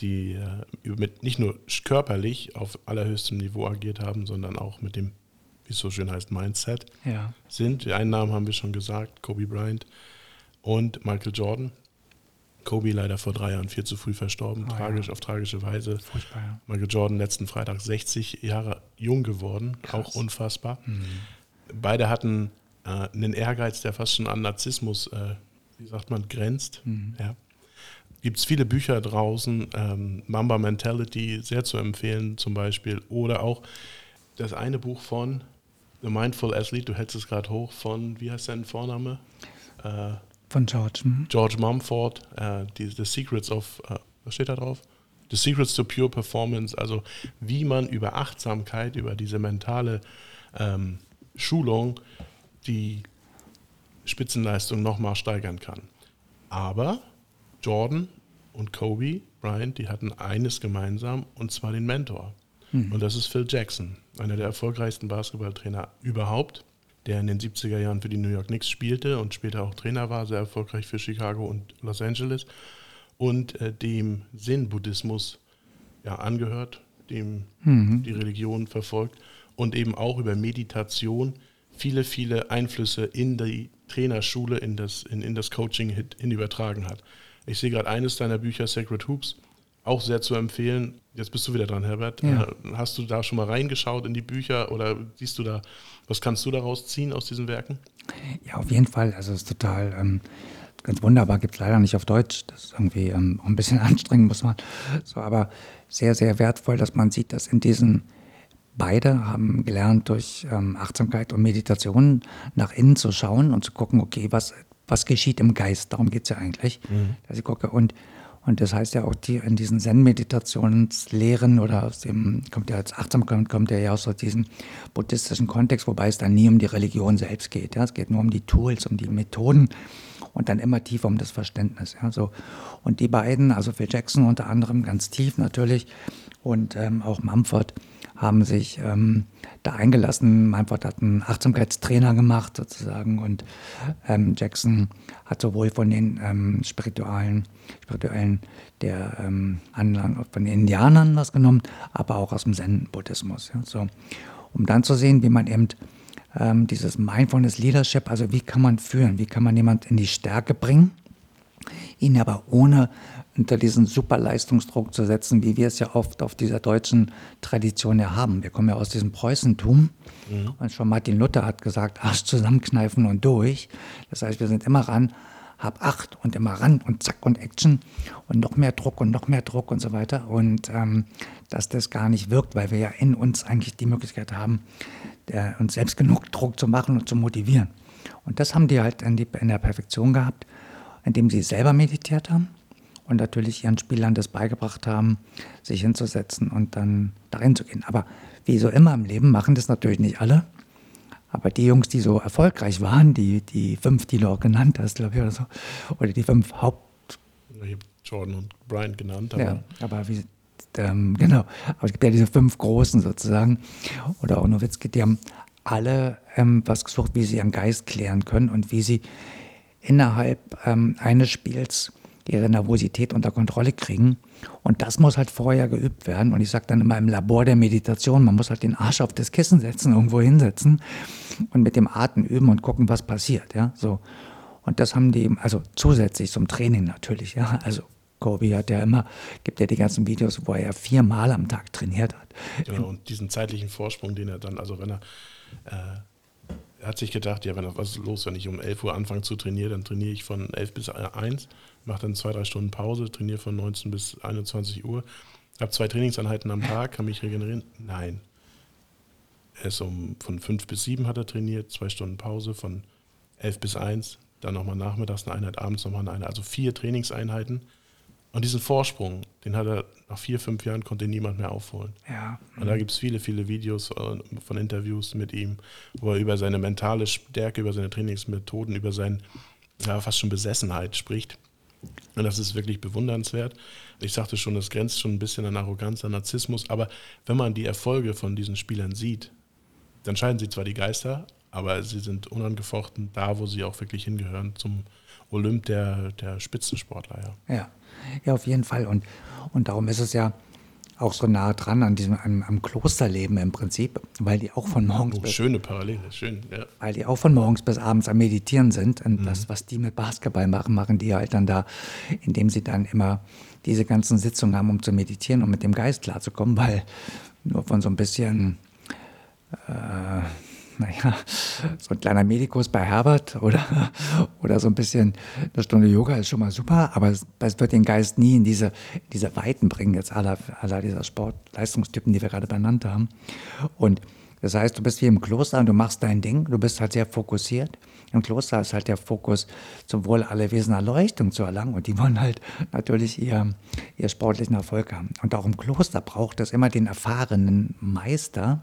die äh, mit nicht nur körperlich auf allerhöchstem Niveau agiert haben, sondern auch mit dem, wie es so schön heißt, Mindset ja. sind. Die einen Namen haben wir schon gesagt, Kobe Bryant und Michael Jordan. Kobe leider vor drei Jahren viel zu früh verstorben, oh, tragisch ja. auf tragische Weise. Furchtbar, ja. Michael Jordan letzten Freitag 60 Jahre jung geworden, Krass. auch unfassbar. Mhm. Beide hatten äh, einen Ehrgeiz, der fast schon an Narzissmus, äh, wie sagt man, grenzt. Mhm. Ja. Gibt es viele Bücher draußen, ähm, Mamba Mentality, sehr zu empfehlen zum Beispiel. Oder auch das eine Buch von The Mindful Athlete, du hältst es gerade hoch, von, wie heißt sein Vorname? Äh, von George. Mhm. George Mumford, äh, die, The Secrets of, äh, was steht da drauf? The Secrets to Pure Performance, also wie man über Achtsamkeit, über diese mentale ähm, Schulung die Spitzenleistung nochmal steigern kann. Aber Jordan und Kobe Bryant, die hatten eines gemeinsam und zwar den Mentor. Mhm. Und das ist Phil Jackson, einer der erfolgreichsten Basketballtrainer überhaupt der in den 70er Jahren für die New York Knicks spielte und später auch Trainer war, sehr erfolgreich für Chicago und Los Angeles und äh, dem Zen-Buddhismus ja, angehört, dem mhm. die Religion verfolgt und eben auch über Meditation viele, viele Einflüsse in die Trainerschule, in das, in, in das Coaching hin übertragen hat. Ich sehe gerade eines deiner Bücher, Sacred Hoops, auch sehr zu empfehlen. Jetzt bist du wieder dran, Herbert. Ja. Äh, hast du da schon mal reingeschaut in die Bücher oder siehst du da, was kannst du daraus ziehen aus diesen Werken? Ja, auf jeden Fall. Also es ist total ähm, ganz wunderbar, gibt es leider nicht auf Deutsch. Das ist irgendwie ähm, ein bisschen anstrengend, muss man. So, aber sehr, sehr wertvoll, dass man sieht, dass in diesen Beide haben gelernt, durch ähm, Achtsamkeit und Meditation nach innen zu schauen und zu gucken, okay, was, was geschieht im Geist? Darum geht es ja eigentlich, mhm. dass ich gucke. Und und das heißt ja auch die, in diesen Zen-Meditationslehren oder aus dem, kommt ja als Achtsamkeit, kommt ja aus diesem buddhistischen Kontext, wobei es dann nie um die Religion selbst geht. Ja? Es geht nur um die Tools, um die Methoden und dann immer tiefer um das Verständnis. Ja? So. Und die beiden, also Phil Jackson unter anderem ganz tief natürlich und ähm, auch Mumford, haben sich ähm, da eingelassen. Meinford hat einen Achtsamkeitstrainer gemacht sozusagen und ähm, Jackson hat sowohl von den ähm, spirituellen, spirituellen der ähm, Anlagen von den Indianern was genommen, aber auch aus dem Zen-Buddhismus. Ja, so. Um dann zu sehen, wie man eben ähm, dieses Mindfulness Leadership, also wie kann man führen, wie kann man jemand in die Stärke bringen, ihn aber ohne unter diesen Superleistungsdruck zu setzen, wie wir es ja oft auf dieser deutschen Tradition ja haben. Wir kommen ja aus diesem Preußentum mhm. und schon Martin Luther hat gesagt, Arsch zusammenkneifen und durch. Das heißt, wir sind immer ran, hab Acht und immer ran und zack und Action und noch mehr Druck und noch mehr Druck und so weiter. Und ähm, dass das gar nicht wirkt, weil wir ja in uns eigentlich die Möglichkeit haben, der, uns selbst genug Druck zu machen und zu motivieren. Und das haben die halt in, die, in der Perfektion gehabt, indem sie selber meditiert haben und natürlich ihren Spielern das beigebracht haben, sich hinzusetzen und dann darin zu gehen. Aber wie so immer im Leben machen das natürlich nicht alle. Aber die Jungs, die so erfolgreich waren, die, die fünf, die du auch genannt hast, glaube ich, oder so, oder die fünf Haupt. Ich habe Jordan und Bryant genannt. Aber ja, aber wie, ähm, genau. Aber es gibt ja diese fünf Großen sozusagen. Oder auch Nowitzki, die haben alle ähm, was gesucht, wie sie ihren Geist klären können und wie sie innerhalb ähm, eines Spiels ihre Nervosität unter Kontrolle kriegen. Und das muss halt vorher geübt werden. Und ich sage dann immer im Labor der Meditation, man muss halt den Arsch auf das Kissen setzen, irgendwo hinsetzen und mit dem Atem üben und gucken, was passiert. Ja, so. Und das haben die, also zusätzlich zum Training natürlich, ja, also Kobe hat ja immer, gibt ja die ganzen Videos, wo er viermal am Tag trainiert hat. Genau, und diesen zeitlichen Vorsprung, den er dann, also wenn er, äh, hat sich gedacht, ja, wenn er, was ist los, wenn ich um 11 Uhr anfange zu trainieren, dann trainiere ich von 11 bis 1, mache dann zwei, drei Stunden Pause, trainiere von 19 bis 21 Uhr, habe zwei Trainingseinheiten am Tag, kann mich regenerieren. Nein. Er ist um, von 5 bis 7 hat er trainiert, zwei Stunden Pause, von 11 bis 1, dann nochmal nachmittags eine Einheit, abends nochmal eine Einheit, also vier Trainingseinheiten und diesen Vorsprung, den hat er nach vier, fünf Jahren konnte niemand mehr aufholen. Ja. Und da gibt es viele, viele Videos äh, von Interviews mit ihm, wo er über seine mentale Stärke, über seine Trainingsmethoden, über seine ja, fast schon Besessenheit spricht. Und das ist wirklich bewundernswert. Ich sagte schon, das grenzt schon ein bisschen an Arroganz, an Narzissmus. Aber wenn man die Erfolge von diesen Spielern sieht, dann scheiden sie zwar die Geister, aber sie sind unangefochten da, wo sie auch wirklich hingehören, zum Olymp der, der Spitzensportler. Ja. ja. Ja, auf jeden Fall. Und, und darum ist es ja auch so nah dran an diesem am, am Klosterleben im Prinzip, weil die auch von morgens oh, bis schöne Parallele, schön, ja. Weil die auch von morgens bis abends am Meditieren sind und mhm. das, was die mit Basketball machen, machen die halt dann da, indem sie dann immer diese ganzen Sitzungen haben, um zu meditieren und mit dem Geist klarzukommen, weil nur von so ein bisschen äh, naja, so ein kleiner Medikus bei Herbert oder, oder so ein bisschen eine Stunde Yoga ist schon mal super, aber es, wird den Geist nie in diese, diese Weiten bringen, jetzt aller, aller dieser Sportleistungstypen, die wir gerade benannt haben. Und das heißt, du bist wie im Kloster und du machst dein Ding, du bist halt sehr fokussiert. Im Kloster ist halt der Fokus, zum Wohl aller Wesen Erleuchtung zu erlangen und die wollen halt natürlich ihr, ihr sportlichen Erfolg haben. Und auch im Kloster braucht es immer den erfahrenen Meister,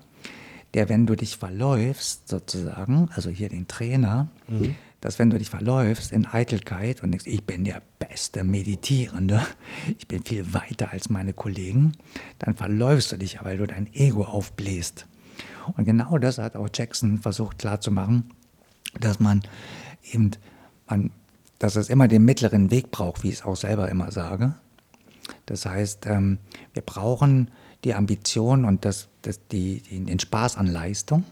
der, wenn du dich verläufst, sozusagen, also hier den Trainer, mhm. dass wenn du dich verläufst in Eitelkeit und denkst, ich bin der beste Meditierende, ich bin viel weiter als meine Kollegen, dann verläufst du dich, weil du dein Ego aufbläst. Und genau das hat auch Jackson versucht klarzumachen, dass man eben, man, dass es immer den mittleren Weg braucht, wie ich es auch selber immer sage. Das heißt, ähm, wir brauchen die Ambition und das, das, die, den Spaß an Leistung.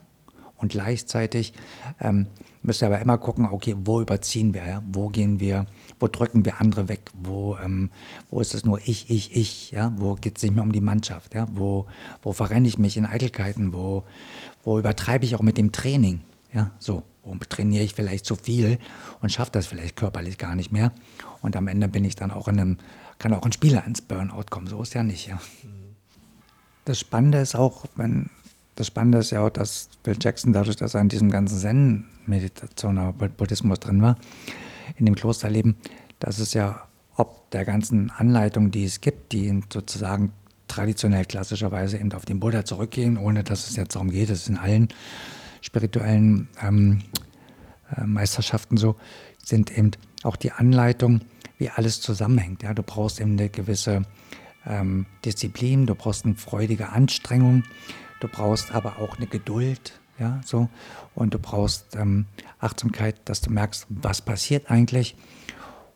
Und gleichzeitig ähm, müsst ihr aber immer gucken, okay, wo überziehen wir, ja? wo gehen wir, wo drücken wir andere weg, wo, ähm, wo ist es nur ich, ich, ich, ja? wo geht es nicht mehr um die Mannschaft, ja? wo, wo verrenne ich mich in Eitelkeiten, wo, wo übertreibe ich auch mit dem Training, ja? so, wo trainiere ich vielleicht zu viel und schaffe das vielleicht körperlich gar nicht mehr und am Ende bin ich dann auch in einem, kann auch ein Spieler ins Burnout kommen, so ist ja nicht, ja. Mhm. Das Spannende ist auch, wenn das Spannende ist ja auch, dass Bill Jackson dadurch, dass er in diesem ganzen Zen-Meditation, Buddhismus drin war, in dem Klosterleben, dass es ja ob der ganzen Anleitungen, die es gibt, die sozusagen traditionell klassischerweise eben auf den Buddha zurückgehen, ohne dass es jetzt darum geht, es ist in allen spirituellen ähm, äh, Meisterschaften so, sind eben auch die Anleitungen, wie alles zusammenhängt. Ja, du brauchst eben eine gewisse ähm, Disziplin, du brauchst eine freudige Anstrengung, du brauchst aber auch eine Geduld, ja, so. Und du brauchst ähm, Achtsamkeit, dass du merkst, was passiert eigentlich.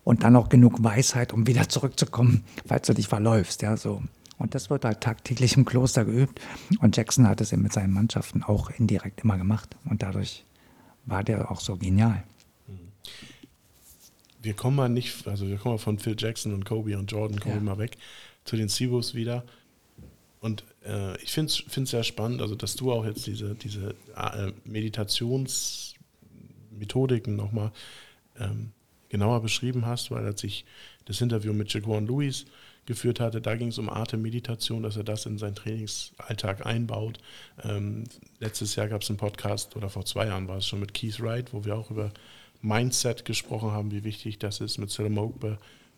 Und dann auch genug Weisheit, um wieder zurückzukommen, falls du dich verläufst, ja, so. Und das wird halt tagtäglich im Kloster geübt. Und Jackson hat es eben mit seinen Mannschaften auch indirekt immer gemacht. Und dadurch war der auch so genial. Wir kommen mal nicht, also wir kommen mal von Phil Jackson und Kobe und Jordan, kommen ja. mal weg zu den Seawolves wieder. Und äh, ich finde es sehr spannend, also dass du auch jetzt diese, diese äh, Meditationsmethodiken nochmal ähm, genauer beschrieben hast, weil als ich das Interview mit Jaquan Lewis geführt hatte, da ging es um Atemmeditation, dass er das in seinen Trainingsalltag einbaut. Ähm, letztes Jahr gab es einen Podcast, oder vor zwei Jahren war es schon mit Keith Wright, wo wir auch über Mindset gesprochen haben, wie wichtig das ist. Mit Salam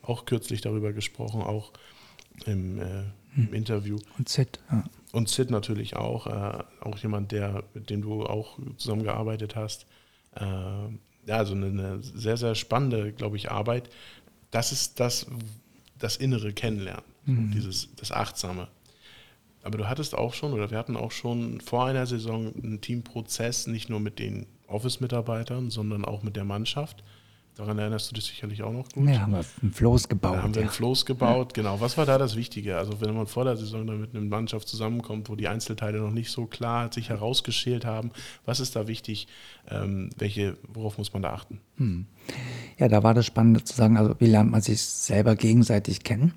auch kürzlich darüber gesprochen, auch im, äh, im hm. Interview. Und Sid. Ja. Und Sid natürlich auch, äh, auch jemand, der, mit dem du auch zusammengearbeitet hast. Äh, ja, also eine, eine, sehr, sehr spannende, glaube ich, Arbeit. Das ist das, das innere Kennenlernen, mhm. dieses, das Achtsame. Aber du hattest auch schon, oder wir hatten auch schon vor einer Saison einen Teamprozess, nicht nur mit den Office-Mitarbeitern, sondern auch mit der Mannschaft. Daran erinnerst du dich sicherlich auch noch gut. Ja, haben wir einen Floß gebaut. Da haben wir ja. einen Floß gebaut, genau. Was war da das Wichtige? Also wenn man vor der Saison dann mit einer Mannschaft zusammenkommt, wo die Einzelteile noch nicht so klar sich herausgeschält haben, was ist da wichtig? Ähm, welche, worauf muss man da achten? Hm. Ja, da war das Spannende zu sagen, also wie lernt man sich selber gegenseitig kennen?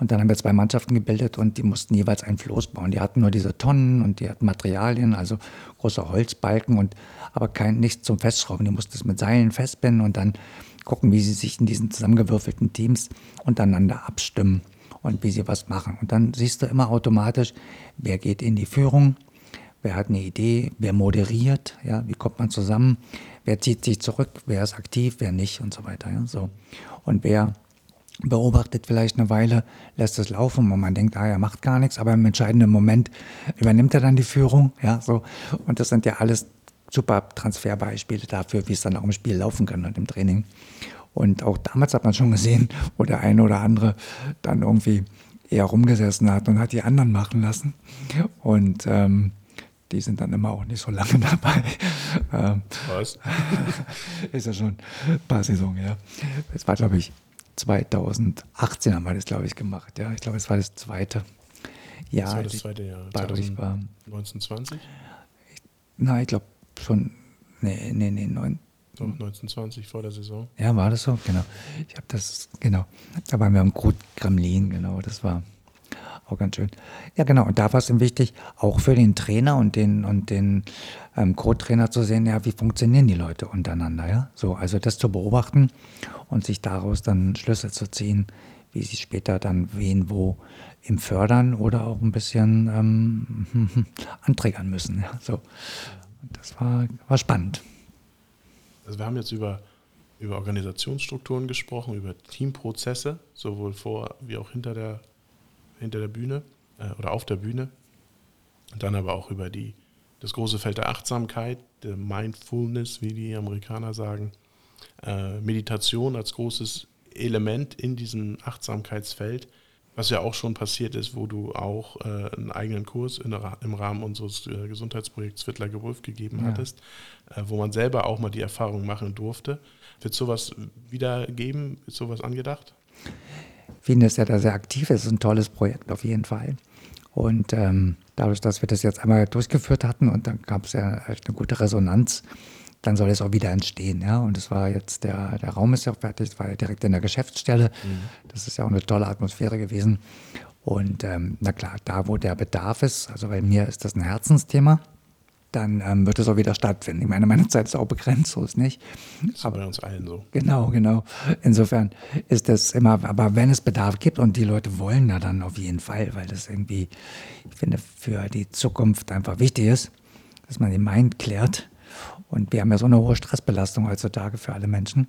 Und dann haben wir zwei Mannschaften gebildet und die mussten jeweils ein Floß bauen. Die hatten nur diese Tonnen und die hatten Materialien, also große Holzbalken und aber kein nichts zum Festschrauben. Die mussten es mit Seilen festbinden und dann gucken, wie sie sich in diesen zusammengewürfelten Teams untereinander abstimmen und wie sie was machen. Und dann siehst du immer automatisch, wer geht in die Führung, wer hat eine Idee, wer moderiert, ja, wie kommt man zusammen, wer zieht sich zurück, wer ist aktiv, wer nicht und so weiter. Ja, so. Und wer beobachtet vielleicht eine Weile, lässt es laufen und man denkt, ah, er macht gar nichts, aber im entscheidenden Moment übernimmt er dann die Führung, ja, so. Und das sind ja alles super Transferbeispiele dafür, wie es dann auch im Spiel laufen kann und im Training. Und auch damals hat man schon gesehen, wo der eine oder andere dann irgendwie eher rumgesessen hat und hat die anderen machen lassen. Und ähm, die sind dann immer auch nicht so lange dabei. Ähm, Was? ist ja schon ein paar Saison, ja. Das war, glaube ich, 2018 haben wir das, glaube ich, gemacht. Ja, ich glaube, es war das zweite Jahr. Das war das zweite Jahr. Dadurch war 1920? Na, ich glaube schon. Nee, nee, nee, neun. Doch, 1920 vor der Saison. Ja, war das so? Genau. Ich habe das, genau. Da waren wir am Grut Kremlin, genau. Das war auch ganz schön. Ja, genau. Und da war es ihm wichtig, auch für den Trainer und den, und den ähm, Co-Trainer zu sehen, ja, wie funktionieren die Leute untereinander, ja. So, also das zu beobachten und sich daraus dann Schlüsse zu ziehen, wie sie später dann wen wo im Fördern oder auch ein bisschen ähm, anträgern müssen. Ja, so. Das war, war spannend. Also wir haben jetzt über, über Organisationsstrukturen gesprochen, über Teamprozesse, sowohl vor wie auch hinter der hinter der Bühne äh, oder auf der Bühne. Und dann aber auch über die, das große Feld der Achtsamkeit, der Mindfulness, wie die Amerikaner sagen. Äh, Meditation als großes Element in diesem Achtsamkeitsfeld, was ja auch schon passiert ist, wo du auch äh, einen eigenen Kurs in, im Rahmen unseres äh, Gesundheitsprojekts Wittler Gewolf gegeben ja. hattest, äh, wo man selber auch mal die Erfahrung machen durfte. Wird sowas wieder geben? Ist sowas angedacht? Wien ist ja da sehr aktiv, es ist ein tolles Projekt auf jeden Fall. Und ähm, dadurch, dass wir das jetzt einmal durchgeführt hatten und dann gab es ja echt eine gute Resonanz, dann soll es auch wieder entstehen. Ja? Und es war jetzt, der, der Raum ist ja fertig, es war ja direkt in der Geschäftsstelle. Mhm. Das ist ja auch eine tolle Atmosphäre gewesen. Und ähm, na klar, da wo der Bedarf ist, also bei mir ist das ein Herzensthema dann ähm, wird es auch wieder stattfinden. Ich meine, meine Zeit ist auch begrenzt, so ist nicht. Das aber, bei uns allen so. Genau, genau. Insofern ist das immer, aber wenn es Bedarf gibt und die Leute wollen da dann auf jeden Fall, weil das irgendwie, ich finde, für die Zukunft einfach wichtig ist, dass man den Mind klärt. Und wir haben ja so eine hohe Stressbelastung heutzutage für alle Menschen.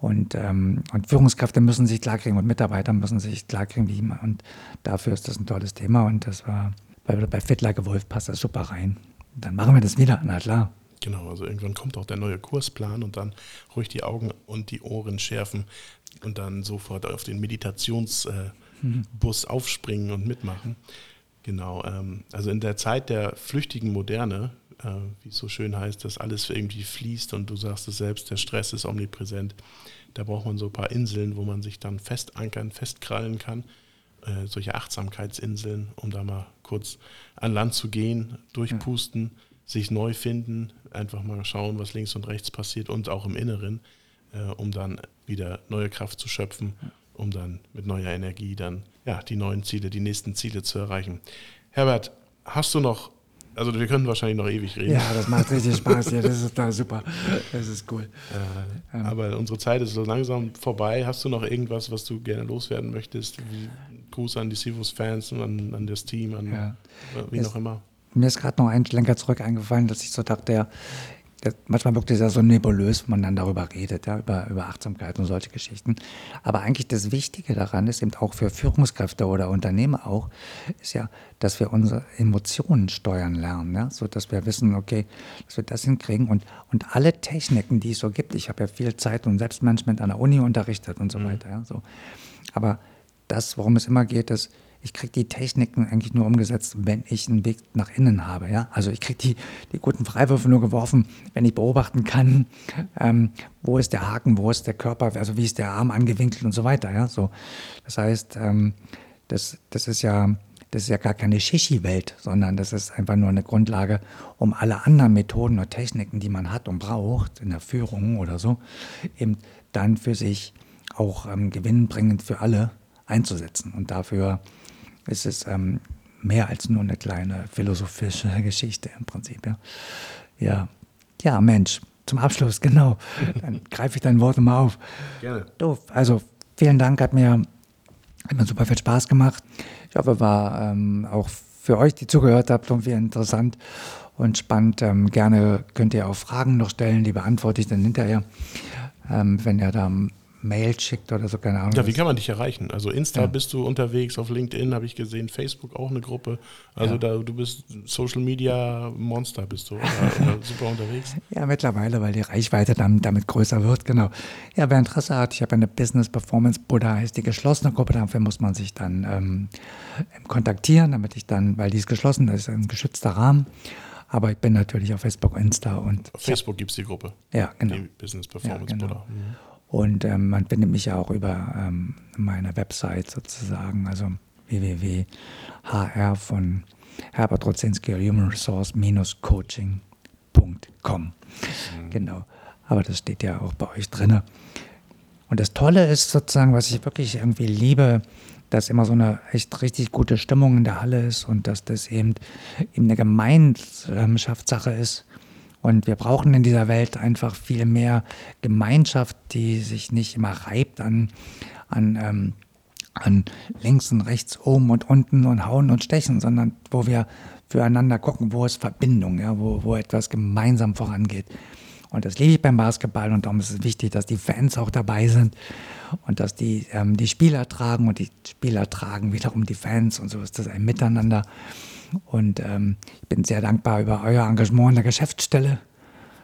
Und, ähm, und Führungskräfte müssen sich klarkriegen und Mitarbeiter müssen sich klarkriegen, wie man. Und dafür ist das ein tolles Thema. Und das war bei, bei Fittler Gewolf passt das super rein. Dann machen wir das wieder, na klar. Genau, also irgendwann kommt auch der neue Kursplan und dann ruhig die Augen und die Ohren schärfen und dann sofort auf den Meditationsbus äh, aufspringen und mitmachen. Genau, ähm, also in der Zeit der flüchtigen Moderne, äh, wie es so schön heißt, dass alles irgendwie fließt und du sagst es selbst, der Stress ist omnipräsent. Da braucht man so ein paar Inseln, wo man sich dann festankern, festkrallen kann äh, solche Achtsamkeitsinseln, um da mal kurz an Land zu gehen, durchpusten, ja. sich neu finden, einfach mal schauen, was links und rechts passiert und auch im Inneren, äh, um dann wieder neue Kraft zu schöpfen, ja. um dann mit neuer Energie dann ja, die neuen Ziele, die nächsten Ziele zu erreichen. Herbert, hast du noch also wir können wahrscheinlich noch ewig reden. Ja, das macht richtig Spaß hier. Das ist da super. Das ist cool. Äh, ähm. Aber unsere Zeit ist so langsam vorbei. Hast du noch irgendwas, was du gerne loswerden möchtest? Wie Gruß an die Sivus-Fans und an, an, das Team, an ja. wie es, noch immer. Mir ist gerade noch ein Schlenker zurück eingefallen, dass ich so dachte, ja, manchmal wirkt es ja so nebulös, wenn man dann darüber redet, ja, über, über Achtsamkeit und solche Geschichten. Aber eigentlich das Wichtige daran ist eben auch für Führungskräfte oder Unternehmer auch, ist ja, dass wir unsere Emotionen steuern lernen, ja, so dass wir wissen, okay, dass wir das hinkriegen und, und alle Techniken, die es so gibt, ich habe ja viel Zeit und Selbstmanagement an der Uni unterrichtet und so mhm. weiter, ja, so. Aber das, worum es immer geht, ist, ich kriege die Techniken eigentlich nur umgesetzt, wenn ich einen Weg nach innen habe. Ja? Also ich kriege die, die guten Freiwürfe nur geworfen, wenn ich beobachten kann, ähm, wo ist der Haken, wo ist der Körper, also wie ist der Arm angewinkelt und so weiter. Ja? So, das heißt, ähm, das, das ist ja das ist ja gar keine Shishi-Welt, sondern das ist einfach nur eine Grundlage, um alle anderen Methoden und Techniken, die man hat und braucht in der Führung oder so, eben dann für sich auch ähm, gewinnbringend für alle einzusetzen. Und dafür ist es ähm, mehr als nur eine kleine philosophische Geschichte im Prinzip. Ja, ja, ja Mensch, zum Abschluss, genau. Dann greife ich dein Wort mal auf. Gerne. Du, also vielen Dank, hat mir, hat mir super viel Spaß gemacht. Ich hoffe, war ähm, auch für euch, die zugehört habt, irgendwie interessant und spannend. Ähm, gerne könnt ihr auch Fragen noch stellen, die beantworte ich dann hinterher, ähm, wenn ihr da Mail schickt oder so, keine Ahnung. Ja, wie kann man dich erreichen? Also Insta ja. bist du unterwegs, auf LinkedIn habe ich gesehen, Facebook auch eine Gruppe. Also ja. da du bist Social Media Monster bist du oder, oder super unterwegs. Ja, mittlerweile, weil die Reichweite dann damit größer wird, genau. Ja, wer Interesse hat, ich habe eine Business Performance Buddha, heißt die geschlossene Gruppe, dafür muss man sich dann ähm, kontaktieren, damit ich dann, weil die ist geschlossen, das ist ein geschützter Rahmen. Aber ich bin natürlich auf Facebook, Insta und. Auf Facebook gibt es die Gruppe. Ja, genau. Die Business Performance ja, genau. Buddha. Mhm. Und ähm, man findet mich ja auch über ähm, meine Website sozusagen, also www.hr von Herbert Rodzinski Human Resource Coaching.com. Mhm. Genau. Aber das steht ja auch bei euch drin. Und das Tolle ist sozusagen, was ich wirklich irgendwie liebe, dass immer so eine echt richtig gute Stimmung in der Halle ist und dass das eben, eben eine Gemeinschaftssache ist und wir brauchen in dieser Welt einfach viel mehr Gemeinschaft, die sich nicht immer reibt an, an, ähm, an links und rechts, oben und unten und hauen und stechen, sondern wo wir füreinander gucken, wo ist Verbindung, ja, wo, wo etwas gemeinsam vorangeht. Und das liebe ich beim Basketball und darum ist es wichtig, dass die Fans auch dabei sind und dass die, ähm, die Spieler tragen und die Spieler tragen wiederum die Fans und so ist das ein Miteinander. Und ähm, ich bin sehr dankbar über euer Engagement in der Geschäftsstelle.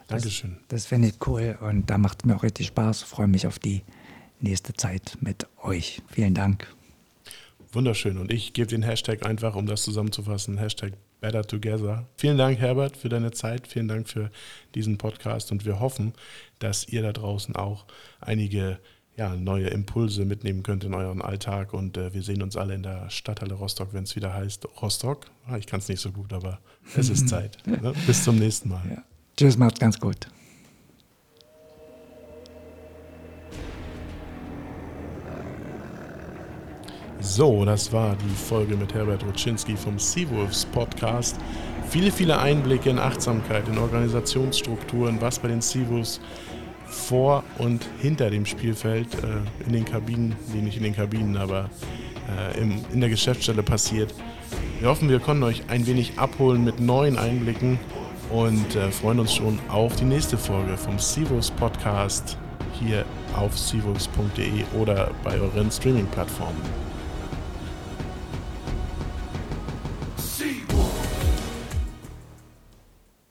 Das, Dankeschön. Das finde ich cool und da macht es mir auch richtig Spaß. Freue mich auf die nächste Zeit mit euch. Vielen Dank. Wunderschön. Und ich gebe den Hashtag einfach, um das zusammenzufassen, Hashtag Better Together. Vielen Dank, Herbert, für deine Zeit. Vielen Dank für diesen Podcast. Und wir hoffen, dass ihr da draußen auch einige ja, neue Impulse mitnehmen könnt in euren Alltag. Und äh, wir sehen uns alle in der Stadthalle Rostock, wenn es wieder heißt Rostock. Ah, ich kann es nicht so gut, aber es ist Zeit. Ne? Bis zum nächsten Mal. Ja. Tschüss, macht's ganz gut. So, das war die Folge mit Herbert Ruczynski vom Seawolves Podcast. Viele, viele Einblicke in Achtsamkeit, in Organisationsstrukturen, was bei den Seawolves vor und hinter dem Spielfeld, äh, in den Kabinen, nee, nicht in den Kabinen, aber äh, im, in der Geschäftsstelle passiert. Wir hoffen, wir konnten euch ein wenig abholen mit neuen Einblicken und äh, freuen uns schon auf die nächste Folge vom Sivos Podcast hier auf sivos.de oder bei euren Streaming-Plattformen.